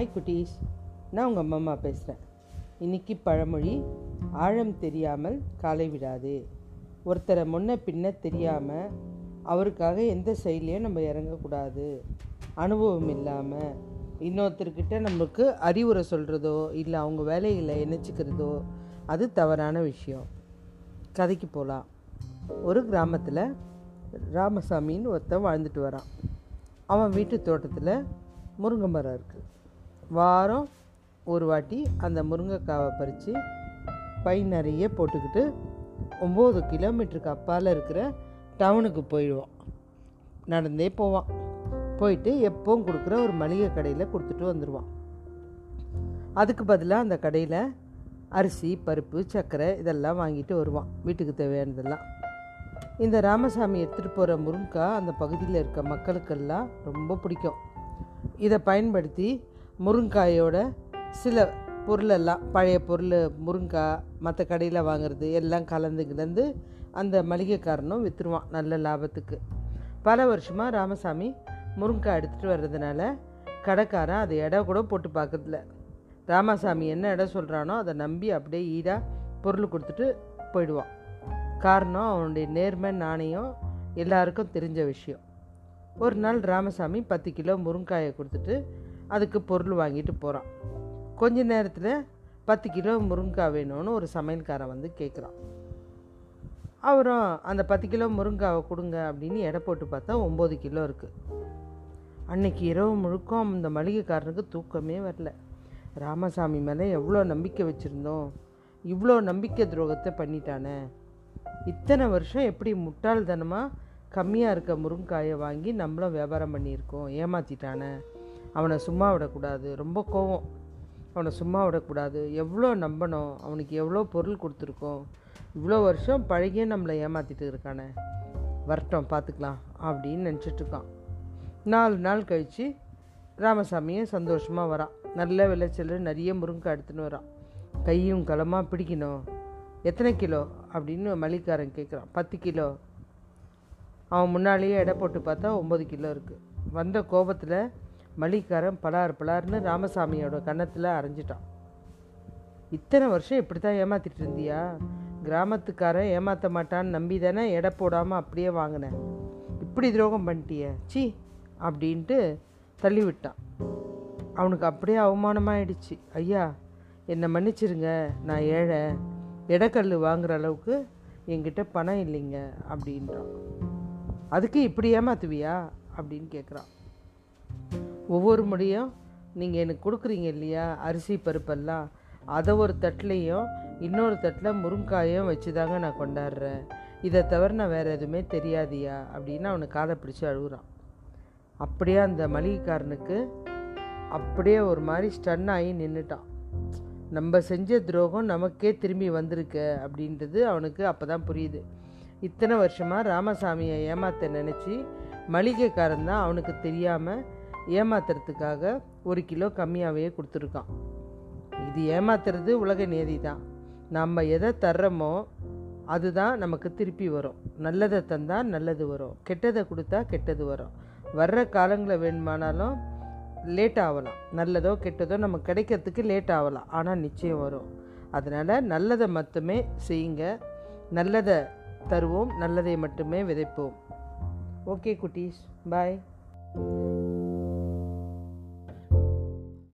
Hi குட்டீஸ். நான் உங்கள் அம்மா அம்மா பேசுகிறேன் இன்றைக்கி பழமொழி ஆழம் தெரியாமல் காலை விடாது. ஒருத்தரை முன்ன பின்ன தெரியாமல் அவருக்காக எந்த செயலையும் நம்ம இறங்கக்கூடாது. அனுபவம் இல்லாமல் இன்னொருத்தர்கிட்ட நமக்கு அறிவுரை சொல்கிறதோ இல்லை அவங்க வேலைகளை இணைச்சிக்கிறதோ அது தவறான விஷயம். கதைக்கு போகலாம் ஒரு கிராமத்தில் ராமசாமின்னு ஒருத்தன் வாழ்ந்துட்டு வரான். அவன் வீட்டு தோட்டத்தில் முருங்கை மரம் இருக்குது வாரம் ஒரு வாட்டி அந்த முருங்கைக்காவை பறித்து பை நிறைய போட்டுக்கிட்டு ஒம்பது கிலோமீட்டருக்கு அப்பால் இருக்கிற டவுனுக்கு போயிடுவோம் நடந்தே போவான். போயிட்டு எப்பவும் கொடுக்குற ஒரு மளிகை கடையில் கொடுத்துட்டு வந்துடுவான் அதுக்கு பதிலாக அந்த கடையில் அரிசி பருப்பு சர்க்கரை இதெல்லாம் வாங்கிட்டு வருவான். வீட்டுக்கு தேவையானதெல்லாம். இந்த ராமசாமி எடுத்துகிட்டு போகிற முருங்கா அந்த பகுதியில் இருக்க மக்களுக்கெல்லாம் ரொம்ப பிடிக்கும். இதை பயன்படுத்தி முருங்காயோட சில பொருளெல்லாம் பழைய பொருள் முருங்காய் மற்ற கடையில் வாங்குறது எல்லாம் கலந்து கிடந்து அந்த மளிகைக்காரனும் விற்றுருவான் நல்ல லாபத்துக்கு. பல வருஷமாக ராமசாமி முருங்காய் எடுத்துகிட்டு வர்றதுனால கடைக்காரன் அதை இடம் கூட போட்டு பார்க்கறதில்ல. ராமசாமி என்ன இடம் சொல்கிறானோ அதை நம்பி அப்படியே ஈடாக பொருள் கொடுத்துட்டு போயிடுவான். காரணம் அவனுடைய நேர்மை நாணயம் எல்லாருக்கும் தெரிஞ்ச விஷயம். ஒரு நாள் ராமசாமி பத்து கிலோ முருங்காயை கொடுத்துட்டு அதுக்கு பொருள் வாங்கிட்டு போகிறான் கொஞ்ச நேரத்தில் பத்து கிலோ முருங்கைக்காய் வேணும்னு ஒரு சமையல்காரன் வந்து கேட்குறான் அவரும் அந்த பத்து கிலோ முருங்காவை கொடுங்க அப்படின்னு எடை போட்டு பார்த்தா ஒம்பது கிலோ இருக்குது அன்னைக்கு இரவு முழுக்கம் அந்த மளிகைக்காரனுக்கு தூக்கமே வரல. ராமசாமி மேலே எவ்வளோ நம்பிக்கை வச்சுருந்தோம். இவ்வளோ நம்பிக்கை துரோகத்தை பண்ணிட்டானே. இத்தனை வருஷம் எப்படி முட்டாள்தனமாக கம்மியாக இருக்க முருங்காயை வாங்கி நம்மளும் வியாபாரம் பண்ணியிருக்கோம். ஏமாற்றிட்டானே அவனை சும்மா விடக்கூடாது. ரொம்ப கோவம். அவனை சும்மா விடக்கூடாது. எவ்வளோ நம்பணும்? அவனுக்கு எவ்வளோ பொருள் கொடுத்துருக்கோம்? இவ்வளோ வருஷம் பழகியே நம்மளை ஏமாற்றிட்டு இருக்கானே. வரட்டும் பார்த்துக்கலாம் அப்படின்னு நினச்சிட்ருக்கான் நாலு நாள் கழித்து ராமசாமியும் சந்தோஷமாக வரான் நல்ல விளைச்சல் நிறைய முருங்கை எடுத்துன்னு வரான் கையும் களமாக பிடிக்கணும். எத்தனை கிலோ? அப்படின்னு மளிகாரன் கேட்குறான் பத்து கிலோ. அவன் முன்னாலேயே எடை போட்டு பார்த்தா ஒம்பது கிலோ இருக்குது வந்த கோபத்தில் மளிகைக்காரன் பலார் பலார்னு ராமசாமியோட கன்னத்தில் அரைஞ்சிட்டான். இத்தனை வருஷம் இப்படி தான் ஏமாத்திட்டு இருந்தியா? கிராமத்துக்காரன் ஏமாற்ற மாட்டான்னு நம்பி தானே எடை போடாமல் அப்படியே வாங்கினேன் இப்படி துரோகம் பண்ணிட்டிய? சி அப்படின்ட்டு தள்ளி விட்டான். அவனுக்கு அப்படியே அவமானமாயிடுச்சு. ஐயா என்னை மன்னிச்சிருங்க நான் ஏழை எடைக்கல் வாங்குற அளவுக்கு என்கிட்ட பணம் இல்லைங்க அப்படின்றான். அதுக்கு இப்படி ஏமாத்துவியா? அப்படின்னு கேட்குறான் ஒவ்வொரு முறையும் நீங்கள் எனக்கு கொடுக்குறீங்க இல்லையா? அரிசி பருப்பெல்லாம். அதை ஒரு தட்டிலையும் இன்னொரு தட்டில் முருங்காயும் வச்சு தாங்க நான் கொண்டாடுறேன். இதை தவிர நான் வேறு எதுவுமே தெரியாதியா? அப்படின்னு அவனை காதை பிடிச்சி அழுகுறான். அப்படியே அந்த மளிகைக்காரனுக்கு அப்படியே ஒரு மாதிரி ஸ்டன் ஆகி நின்றுட்டான் நம்ம செஞ்ச துரோகம் நமக்கே திரும்பி வந்திருக்கு அப்படின்றது அவனுக்கு அப்போ தான் புரியுது. இத்தனை வருஷமாக ராமசாமியை ஏமாத்த நினச்சி மளிகைக்காரன் தான் அவனுக்கு தெரியாமல் ஏமாத்துறதுக்காக ஒரு கிலோ கம்மியாகவே கொடுத்துருக்கான். இது ஏமாத்துறது உலக நேதி தான் நம்ம எதை தர்றோமோ அதுதான் நமக்கு திருப்பி வரும். நல்லதை தந்தால் நல்லது வரும். கெட்டதை கொடுத்தா கெட்டது வரும். வர்ற காலங்களில் வேணுமானாலும் லேட் ஆகலாம். நல்லதோ கெட்டதோ நமக்கு கிடைக்கிறதுக்கு லேட் ஆகலாம். ஆனால் நிச்சயம் வரும். அதனால் நல்லதை மட்டுமே செய்யுங்க. நல்லதை தருவோம். நல்லதை மட்டுமே விதைப்போம். ஓகே குட்டீஸ். பாய்